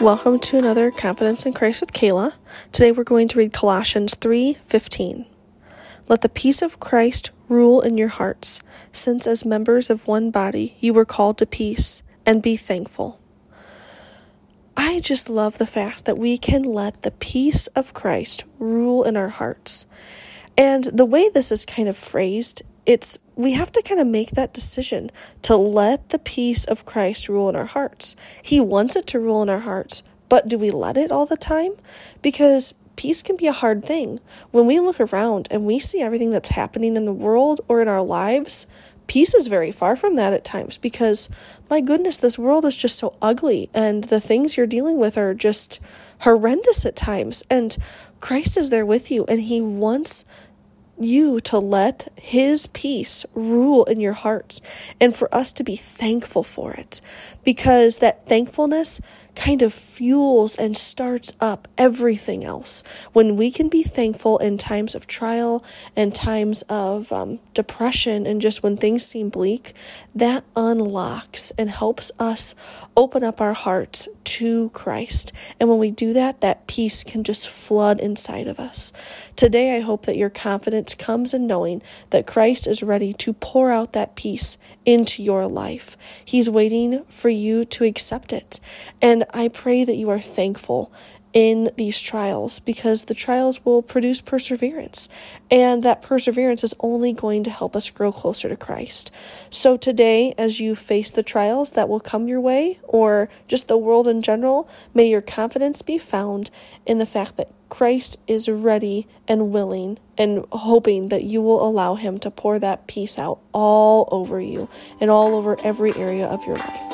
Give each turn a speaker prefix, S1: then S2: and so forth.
S1: Welcome to another Confidence in Christ with Kala. Today we're going to read Colossians 3:15. Let the peace of Christ rule in your hearts, since as members of one body you were called to peace, and be thankful. I just love the fact that we can let the peace of Christ rule in our hearts. And the way this is kind of phrased, it's we have to kind of make that decision to let the peace of Christ rule in our hearts. He wants it to rule in our hearts, but do we let it all the time? Because peace can be a hard thing. When we look around and we see everything that's happening in the world or in our lives, peace is very far from that at times because, my goodness, this world is just so ugly and the things you're dealing with are just horrendous at times. And Christ is there with you and He wants you to let His peace rule in your hearts and for us to be thankful for it. Because that thankfulness kind of fuels and starts up everything else. When we can be thankful in times of trial and times of um, depression and just when things seem bleak, that unlocks and helps us open up our hearts to Christ. And when we do that, that peace can just flood inside of us. Today, I hope that your confidence comes in knowing that Christ is ready to pour out that peace into your life. He's waiting for you to accept it. And I pray that you are thankful in these trials because the trials will produce perseverance, and that perseverance is only going to help us grow closer to Christ. So, today, as you face the trials that will come your way, or just the world in general, may your confidence be found in the fact that Christ is ready and willing and hoping that you will allow Him to pour that peace out all over you and all over every area of your life.